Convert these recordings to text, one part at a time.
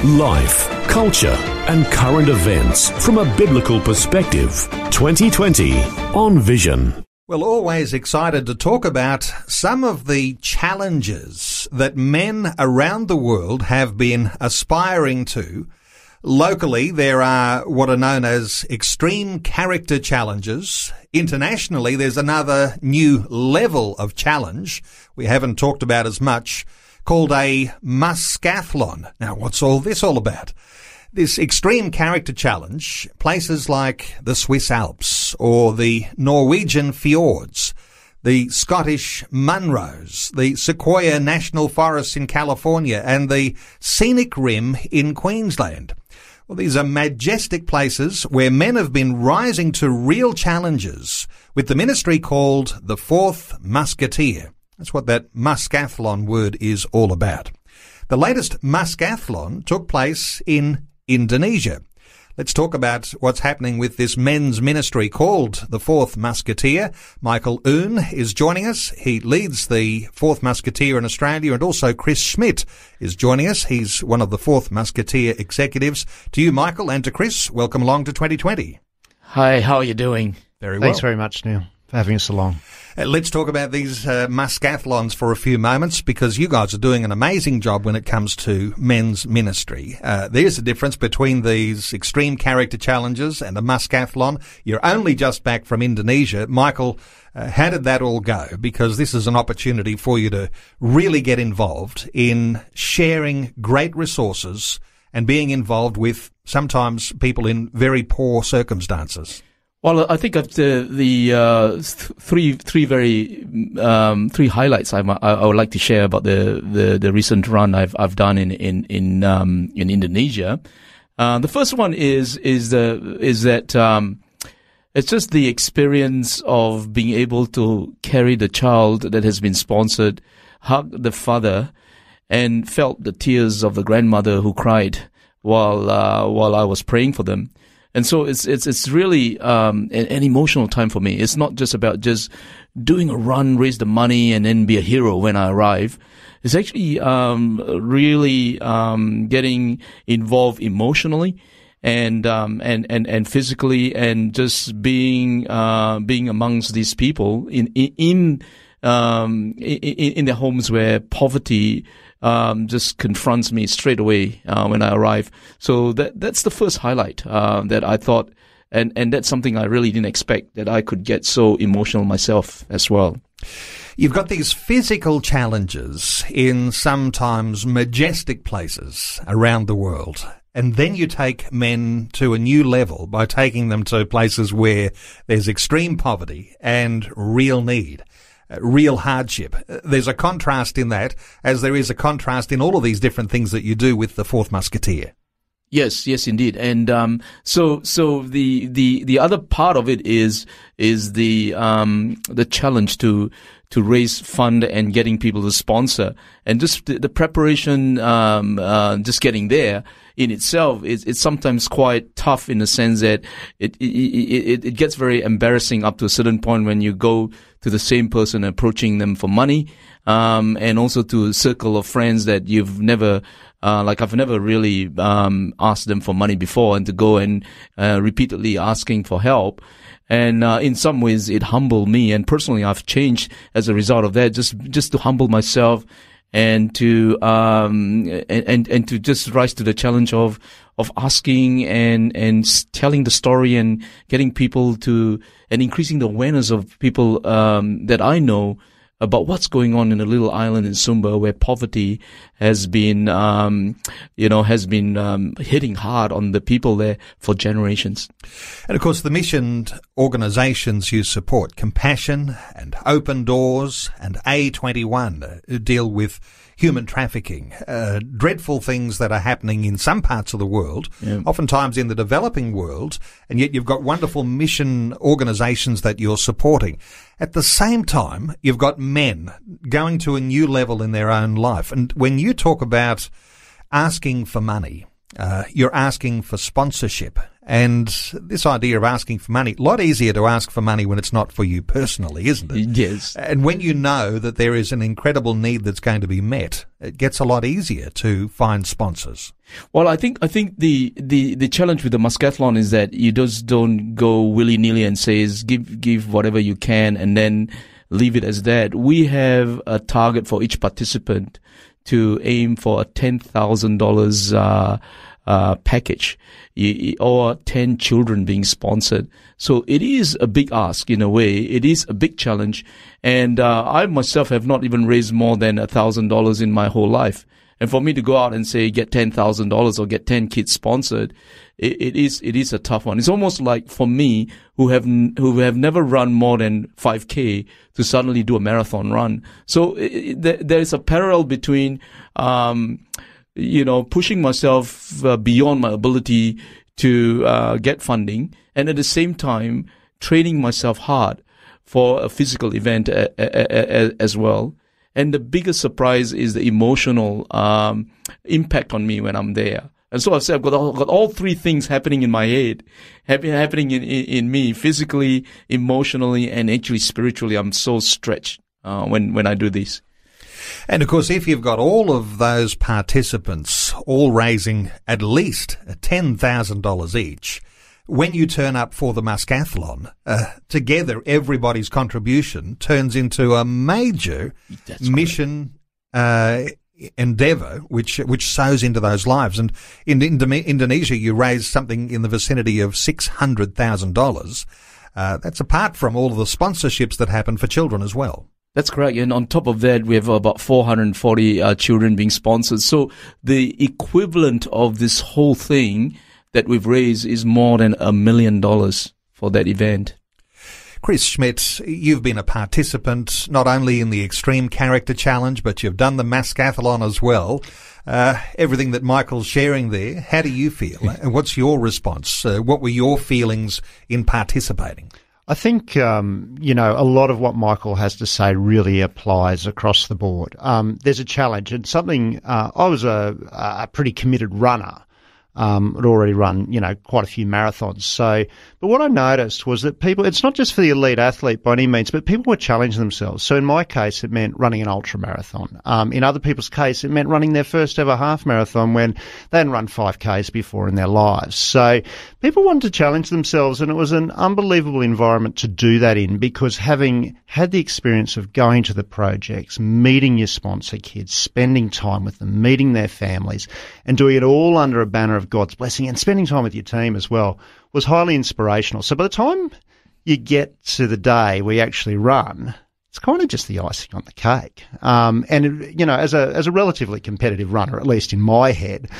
Life, culture, and current events from a biblical perspective. 2020 on Vision. Well, always excited to talk about some of the challenges that men around the world have been aspiring to. Locally, there are what are known as extreme character challenges. Internationally, there's another new level of challenge we haven't talked about as much called a Muskathlon. Now, what's all this all about? This extreme character challenge, places like the Swiss Alps or the Norwegian fjords, the Scottish Munros, the Sequoia National Forests in California, and the Scenic Rim in Queensland. Well, these are majestic places where men have been rising to real challenges with the ministry called the Fourth Musketeer. That's what that Muskathlon word is all about. The latest Muskathlon took place in Indonesia. Let's talk about what's happening with this men's ministry called the Fourth Musketeer. Michael Oon is joining us. He leads the Fourth Musketeer in Australia and also Chris Schmidt is joining us. He's one of the Fourth Musketeer executives. To you, Michael, and to Chris, welcome along to 2020. Hi, how are you doing? Very well. Thanks very much, Neil, for having us along. Uh, let's talk about these uh, Muskathlons for a few moments because you guys are doing an amazing job when it comes to men's ministry. Uh, there's a difference between these extreme character challenges and a Muskathlon. You're only just back from Indonesia. Michael, uh, how did that all go? Because this is an opportunity for you to really get involved in sharing great resources and being involved with sometimes people in very poor circumstances. Well, I think the the uh, three three very um, three highlights I, I would like to share about the, the, the recent run I've I've done in in in um, in Indonesia. Uh, the first one is is the is that um, it's just the experience of being able to carry the child that has been sponsored, hug the father, and felt the tears of the grandmother who cried while uh, while I was praying for them. And so it's it's it's really um, an, an, emotional time for me. It's not just about just doing a run, raise the money, and then be a hero when I arrive. It's actually um, really um, getting involved emotionally and um, and and and physically, and just being uh, being amongst these people in in um, in, in their homes where poverty um, just confronts me straight away uh, when I arrive. So that that's the first highlight uh, that I thought, and and that's something I really didn't expect that I could get so emotional myself as well. You've got these physical challenges in sometimes majestic places around the world. And then you take men to a new level by taking them to places where there's extreme poverty and real need real hardship. There's a contrast in that, as there is a contrast in all of these different things that you do with the Fourth Musketeer. Yes, yes, indeed. And um, so, so the the the other part of it is is the um, the challenge to to raise fund and getting people to sponsor, and just the, the preparation, um, uh, just getting there in itself is it's sometimes quite tough in the sense that it, it it it gets very embarrassing up to a certain point when you go to the same person approaching them for money, um, and also to a circle of friends that you've never uh, like I've never really um, asked them for money before, and to go and uh, repeatedly asking for help. And uh, in some ways, it humbled me. And personally, I've changed as a result of that. Just just to humble myself and to um, and, and to just rise to the challenge of of asking and and telling the story and getting people to and increasing the awareness of people um, that I know about what's going on in a little island in Sumba where poverty has been, um, you know, has been um, hitting hard on the people there for generations. And of course, the mission organisations you support, Compassion and Open Doors and A21, uh, deal with human trafficking, uh, dreadful things that are happening in some parts of the world, yeah. oftentimes in the developing world, and yet you've got wonderful mission organisations that you're supporting. At the same time, you've got men going to a new level in their own life. And when you talk about asking for money, uh, you're asking for sponsorship. And this idea of asking for money, a lot easier to ask for money when it's not for you personally, isn't it? Yes. And when you know that there is an incredible need that's going to be met, it gets a lot easier to find sponsors. Well, I think I think the, the, the challenge with the Muskathlon is that you just don't go willy nilly and say give give whatever you can and then leave it as that. We have a target for each participant to aim for a ten thousand uh, dollars uh, package or 10 children being sponsored. So it is a big ask in a way. It is a big challenge. And uh, I myself have not even raised more than a thousand dollars in my whole life. And for me to go out and say get ten thousand dollars or get ten kids sponsored, it, it is it is a tough one. It's almost like for me who have who have never run more than five k to suddenly do a marathon run. So it, there is a parallel between um, you know, pushing myself uh, beyond my ability to uh, get funding, and at the same time training myself hard for a physical event a, a, a, as well. And the biggest surprise is the emotional um, impact on me when I'm there. And so I've said I've got all, got all three things happening in my head, happening in, in, in, me, physically, emotionally, and actually spiritually. I'm so stretched uh, when when I do this. And of course, if you've got all of those participants all raising at least $10,000 each, when you turn up for the Muskathlon, uh, together everybody's contribution turns into a major That's mission uh, endeavour, which which sows into those lives. And in, in Indonesia, you raise something in the vicinity of six hundred thousand uh, dollars. That's apart from all of the sponsorships that happen for children as well. That's correct. And on top of that, we have about 440 uh, children being sponsored. So the equivalent of this whole thing that we've raised is more than a million dollars for that event. Chris Schmidt, you've been a participant not only in the Extreme Character Challenge, but you've done the Muskathlon as well. Uh, everything that Michael's sharing there, how do you feel? and what's your response? Uh, what were your feelings in participating? I think um, you know a lot of what Michael has to say really applies across the board. Um, there's a challenge and something. Uh, I was a, a pretty committed runner um, had already run, you know, quite a few marathons. So, but what I noticed was that people, it's not just for the elite athlete by any means, but people were challenging themselves. So in my case, it meant running an ultra marathon. Um, in other people's case, it meant running their first ever half marathon when they hadn't run 5Ks before in their lives. So people wanted to challenge themselves and it was an unbelievable environment to do that in because having had the experience of going to the projects, meeting your sponsor kids, spending time with them, meeting their families and doing it all under a banner of God's blessing and spending time with your team as well was highly inspirational. So by the time you get to the day we actually run, it's kind of just the icing on the cake. Um, and you know, as a as a relatively competitive runner, at least in my head,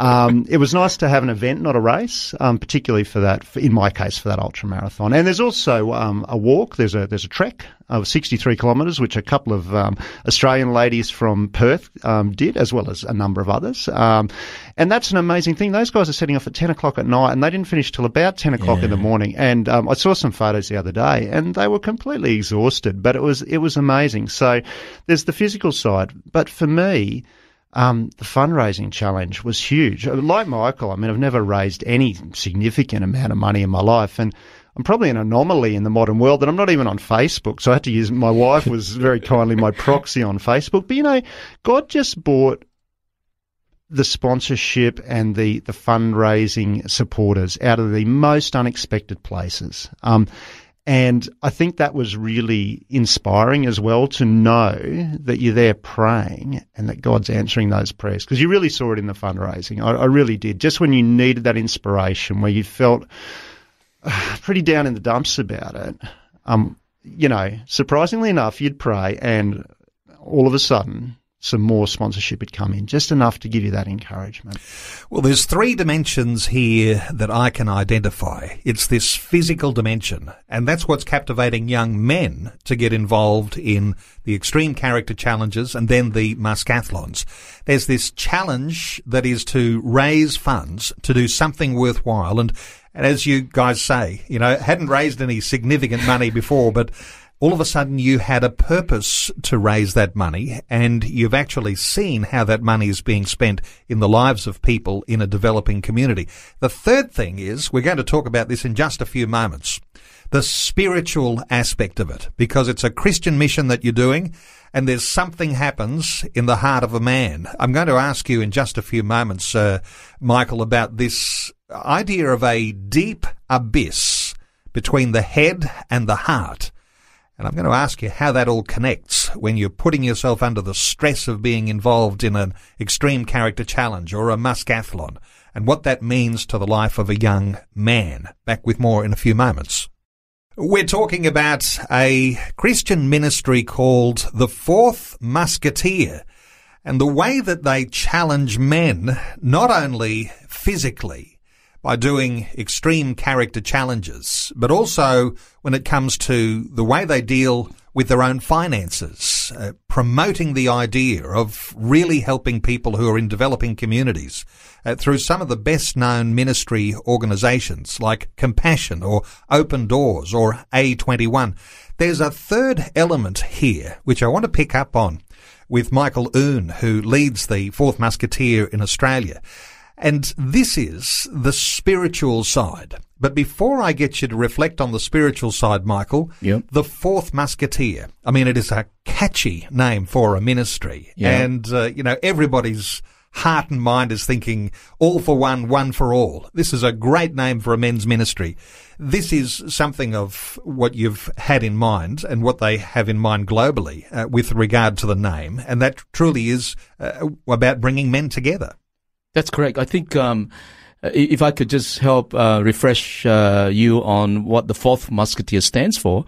um, it was nice to have an event, not a race, um, particularly for that. For, in my case, for that ultra marathon. And there's also um, a walk. There's a there's a trek of 63 kilometres, which a couple of um, Australian ladies from Perth um, did, as well as a number of others. Um, and that's an amazing thing. Those guys are setting off at 10 o'clock at night, and they didn't finish till about 10 o'clock yeah. in the morning. And um, I saw some photos the other day, and they were completely exhausted, but it was it was amazing. So there's the physical side, but for me. Um, the fundraising challenge was huge. Like Michael, I mean, I've never raised any significant amount of money in my life, and I'm probably an anomaly in the modern world, that I'm not even on Facebook. So I had to use my wife was very kindly my proxy on Facebook. But you know, God just bought the sponsorship and the, the fundraising supporters out of the most unexpected places. Um, and I think that was really inspiring as well to know that you're there praying and that God's answering those prayers. Because you really saw it in the fundraising. I, I really did. Just when you needed that inspiration, where you felt pretty down in the dumps about it. Um, you know, surprisingly enough, you'd pray, and all of a sudden, some more sponsorship would come in, just enough to give you that encouragement. Well, there's three dimensions here that I can identify. It's this physical dimension, and that's what's captivating young men to get involved in the extreme character challenges and then the Muskathlons. There's this challenge that is to raise funds to do something worthwhile, and and as you guys say, you know, hadn't raised any significant money before, but all of a sudden you had a purpose to raise that money and you've actually seen how that money is being spent in the lives of people in a developing community. The third thing is we're going to talk about this in just a few moments. The spiritual aspect of it, because it's a Christian mission that you're doing and there's something happens in the heart of a man. I'm going to ask you in just a few moments, uh, Michael, about this idea of a deep abyss between the head and the heart and I'm going to ask you how that all connects when you're putting yourself under the stress of being involved in an extreme character challenge or a muskathlon and what that means to the life of a young man. Back with more in a few moments. We're talking about a Christian ministry called the Fourth Musketeer and the way that they challenge men, not only physically, by doing extreme character challenges, but also when it comes to the way they deal with their own finances, uh, promoting the idea of really helping people who are in developing communities uh, through some of the best known ministry organizations like Compassion or Open Doors or A21. There's a third element here which I want to pick up on with Michael Oon, who leads the Fourth Musketeer in Australia. And this is the spiritual side. But before I get you to reflect on the spiritual side, Michael, yep. the fourth musketeer. I mean, it is a catchy name for a ministry. Yep. And, uh, you know, everybody's heart and mind is thinking all for one, one for all. This is a great name for a men's ministry. This is something of what you've had in mind and what they have in mind globally uh, with regard to the name. And that truly is uh, about bringing men together. That's correct. I think um, if I could just help uh, refresh uh, you on what the Fourth Musketeer stands for,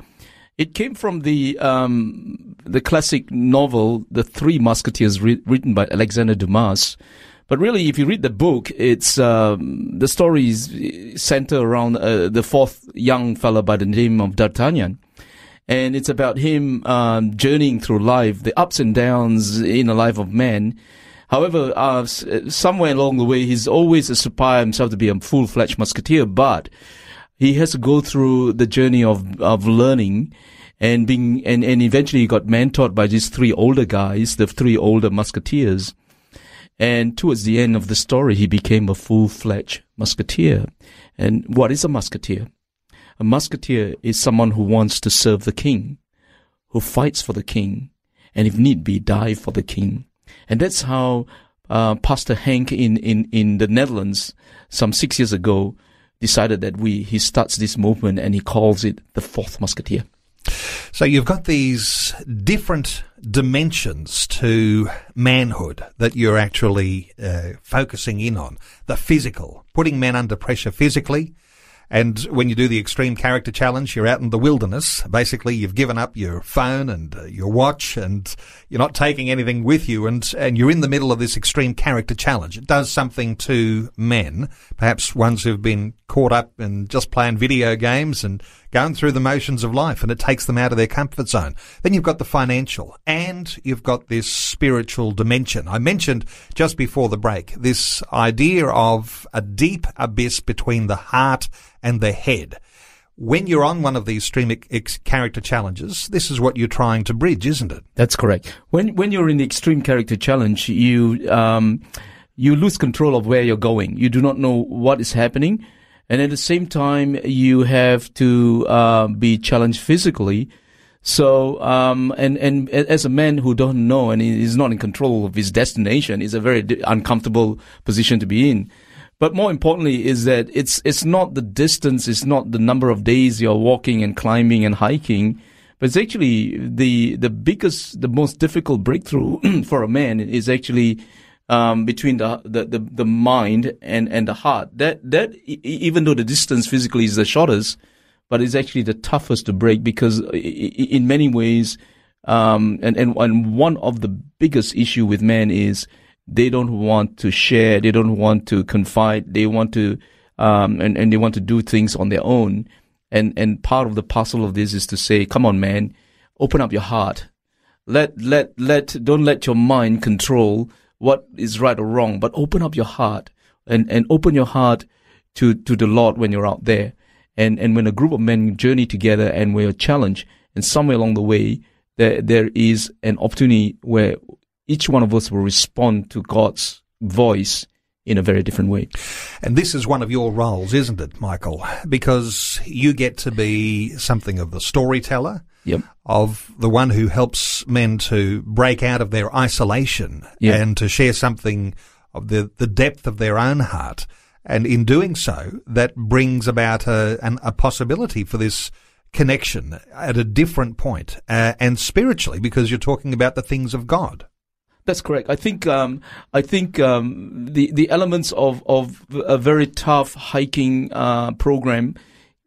it came from the um, the classic novel The Three Musketeers, re- written by Alexander Dumas. But really, if you read the book, it's um, the story is center around uh, the fourth young fellow by the name of D'Artagnan. And it's about him um, journeying through life, the ups and downs in the life of man, However, uh, somewhere along the way, he's always aspired himself to be a full-fledged musketeer, but he has to go through the journey of, of learning and being, and, and eventually he got mentored by these three older guys, the three older musketeers. And towards the end of the story, he became a full-fledged musketeer. And what is a musketeer? A musketeer is someone who wants to serve the king, who fights for the king, and if need be, die for the king. And that's how uh, Pastor Hank in, in, in the Netherlands some six years ago decided that we he starts this movement and he calls it the Fourth Musketeer. So you've got these different dimensions to manhood that you're actually uh, focusing in on. The physical, putting men under pressure physically, and when you do the extreme character challenge, you're out in the wilderness. Basically, you've given up your phone and uh, your watch and you're not taking anything with you and, and you're in the middle of this extreme character challenge. It does something to men, perhaps ones who've been caught up in just playing video games and going through the motions of life and it takes them out of their comfort zone. Then you've got the financial and you've got this spiritual dimension. I mentioned just before the break this idea of a deep abyss between the heart and the head. When you're on one of these stream ex- character challenges, this is what you're trying to bridge, isn't it? That's correct. When when you're in the extreme character challenge, you um, you lose control of where you're going. You do not know what is happening, and at the same time, you have to uh, be challenged physically. So, um, and, and as a man who don't know and is not in control of his destination, is a very uncomfortable position to be in. But more importantly is that it's, it's not the distance, it's not the number of days you're walking and climbing and hiking, but it's actually the, the biggest, the most difficult breakthrough for a man is actually, um, between the, the, the, the, mind and, and the heart. That, that, even though the distance physically is the shortest, but it's actually the toughest to break because in many ways, um, and, and, and one of the biggest issue with men is they don't want to share, they don't want to confide, they want to, um, and, and they want to do things on their own. And, and part of the puzzle of this is to say, come on, man, open up your heart. Let, let, let, don't let your mind control what is right or wrong, but open up your heart and, and open your heart to, to the Lord when you're out there. And, and when a group of men journey together and we're challenged and somewhere along the way, there, there is an opportunity where each one of us will respond to God's voice in a very different way. And this is one of your roles, isn't it, Michael? Because you get to be something of the storyteller. Yep. Of the one who helps men to break out of their isolation yep. and to share something of the, the depth of their own heart. And in doing so, that brings about a, an, a possibility for this connection at a different point, uh, and spiritually, because you're talking about the things of God. That's correct. I think um, I think um, the the elements of of a very tough hiking uh, program,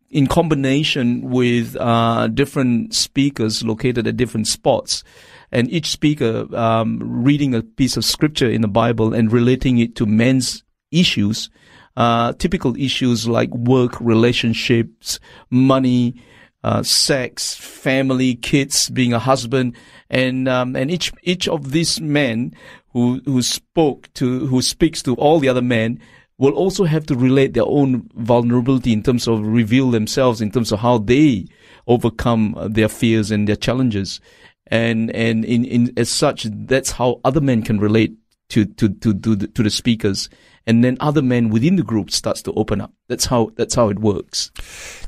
in combination with uh, different speakers located at different spots, and each speaker um, reading a piece of scripture in the Bible and relating it to men's issues, uh, typical issues like work, relationships, money, uh, sex, family, kids, being a husband, and um, and each each of these men who who spoke to who speaks to all the other men will also have to relate their own vulnerability in terms of reveal themselves in terms of how they overcome their fears and their challenges, and and in, in as such that's how other men can relate to to to to the, to the speakers and then other men within the group starts to open up. That's how that's how it works.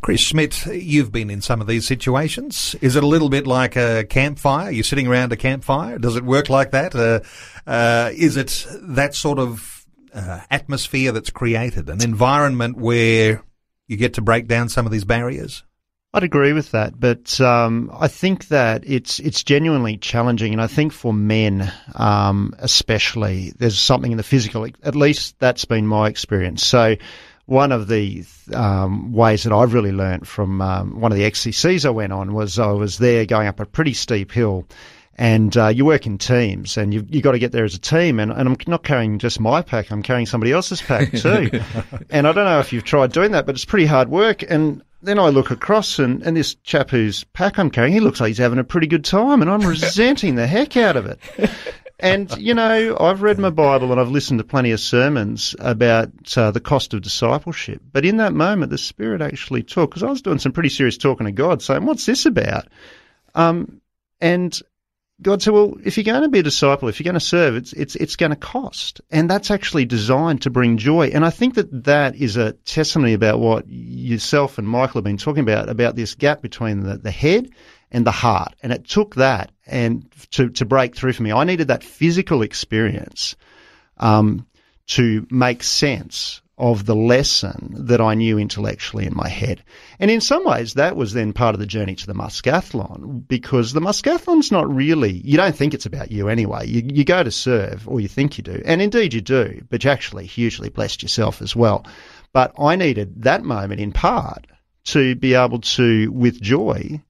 Chris Schmidt, you've been in some of these situations. Is it a little bit like a campfire? You're sitting around a campfire. Does it work like that? Uh, uh, is it that sort of uh, atmosphere that's created, an environment where you get to break down some of these barriers? I'd agree with that, but um, I think that it's it's genuinely challenging, and I think for men um, especially, there's something in the physical. At least that's been my experience. So. One of the um, ways that I've really learned from um, one of the XCCs I went on was I was there going up a pretty steep hill, and uh, you work in teams, and you've, you've got to get there as a team. And, and I'm not carrying just my pack; I'm carrying somebody else's pack too. and I don't know if you've tried doing that, but it's pretty hard work. And then I look across and, and this chap whose pack I'm carrying, he looks like he's having a pretty good time and I'm resenting the heck out of it. And, you know, I've read my Bible and I've listened to plenty of sermons about uh, the cost of discipleship. But in that moment, the Spirit actually took, because I was doing some pretty serious talking to God, saying, what's this about? Um, and God said, well, if you're going to be a disciple, if you're going to serve, it's, it's, it's going to cost. And that's actually designed to bring joy. And I think that that is a testimony about what yourself and Michael have been talking about, about this gap between the, the head and the heart. And it took that and to, to break through for me. I needed that physical experience, um, to make sense of the lesson that I knew intellectually in my head. And in some ways, that was then part of the journey to the Muskathlon because the Muskathlon's not really, you don't think it's about you anyway. You, you go to serve, or you think you do, and indeed you do, but you actually hugely blessed yourself as well. But I needed that moment in part to be able to, with joy,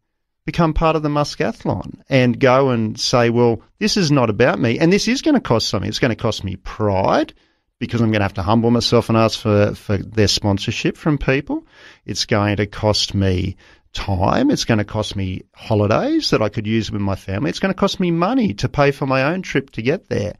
become part of the Muskathlon and go and say, well, this is not about me, and this is going to cost something. It's going to cost me pride because I'm going to have to humble myself and ask for, for their sponsorship from people. It's going to cost me time. It's going to cost me holidays that I could use with my family. It's going to cost me money to pay for my own trip to get there.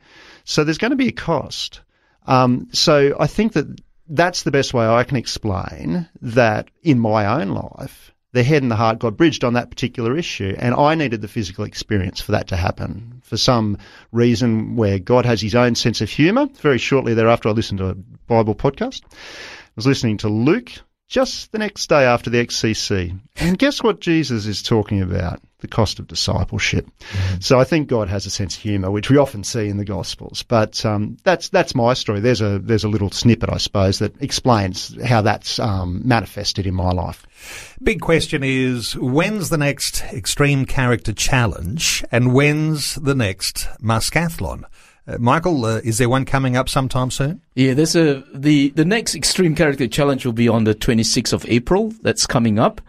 So there's going to be a cost. Um, so I think that that's the best way I can explain that in my own life the head and the heart got bridged on that particular issue. And I needed the physical experience for that to happen. For some reason where God has his own sense of humour. Very shortly thereafter, I listened to a Bible podcast. I was listening to Luke just the next day after the XCC. And guess what Jesus is talking about? The cost of discipleship. Mm-hmm. So I think God has a sense of humour, which we often see in the Gospels. But um, that's that's my story. There's a there's a little snippet, I suppose, that explains how that's um, manifested in my life. Big question is when's the next extreme character challenge, and when's the next Muskathlon? Uh, Michael, uh, is there one coming up sometime soon? Yeah, there's a the the next extreme character challenge will be on the 26th of April. That's coming up,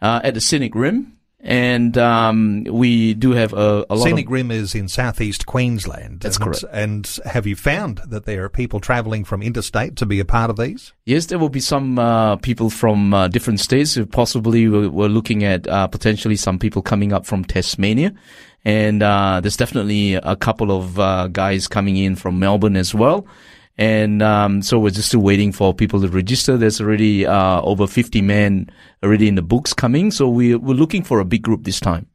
uh, at the Scenic Rim. And um, we do have a, a lot Scenic of Rim is in southeast Queensland. That's and, correct. And have you found that there are people travelling from interstate to be a part of these? Yes, there will be some uh, people from uh, different states. Possibly, we're, we're looking at uh, potentially some people coming up from Tasmania, and uh, there's definitely a couple of uh, guys coming in from Melbourne as well. And um, so we're just still waiting for people to register. There's already uh, over 50 men already in the books coming, so we, we're looking for a big group this time.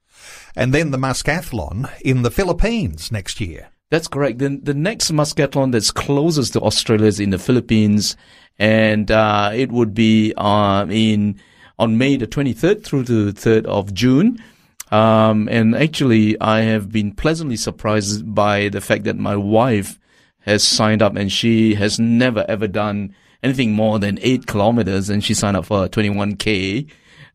And then the Muskathlon in the Philippines next year. That's correct. The, the next muskathlon that's closest to Australia is in the Philippines, and uh, it would be uh, in on May the 23rd through to the 3rd of June. Um, and actually, I have been pleasantly surprised by the fact that my wife has signed up, and she has never ever done anything more than eight kilometers, and she signed up for a 21k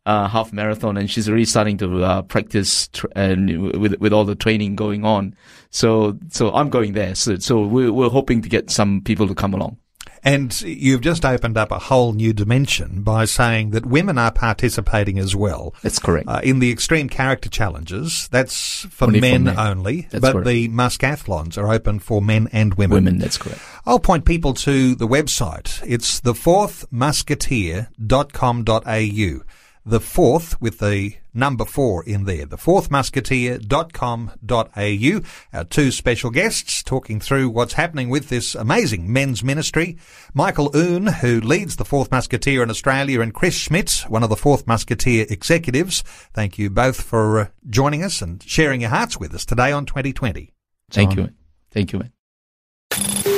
uh, half marathon, and she's already starting to uh, practice tr- and with with all the training going on. So so I'm going there. So so we're we're hoping to get some people to come along. And you've just opened up a whole new dimension by saying that women are participating as well. That's correct. Uh, in the extreme character challenges, that's for Only for men, men. only, That's but correct. the muskathlons are open for men and women. Women, that's correct. I'll point people to the website. It's the fourthmusketeer.com.au. The fourth with the number four in there. The fourthmusketeer.com.au. Our two special guests talking through what's happening with this amazing men's ministry. Michael Oon, who leads the Fourth Musketeer in Australia, and Chris Schmidt, one of the Fourth Musketeer executives. Thank you both for uh, joining us and sharing your hearts with us today on 2020. Thank you. Thank you, man.